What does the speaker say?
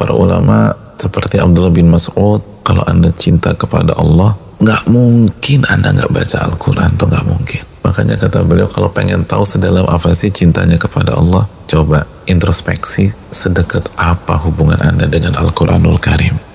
para ulama seperti Abdullah bin Mas'ud kalau anda cinta kepada Allah nggak mungkin anda nggak baca Al-Quran tuh nggak mungkin. Makanya kata beliau kalau pengen tahu sedalam apa sih cintanya kepada Allah coba introspeksi sedekat apa hubungan anda dengan Al-Quranul Karim.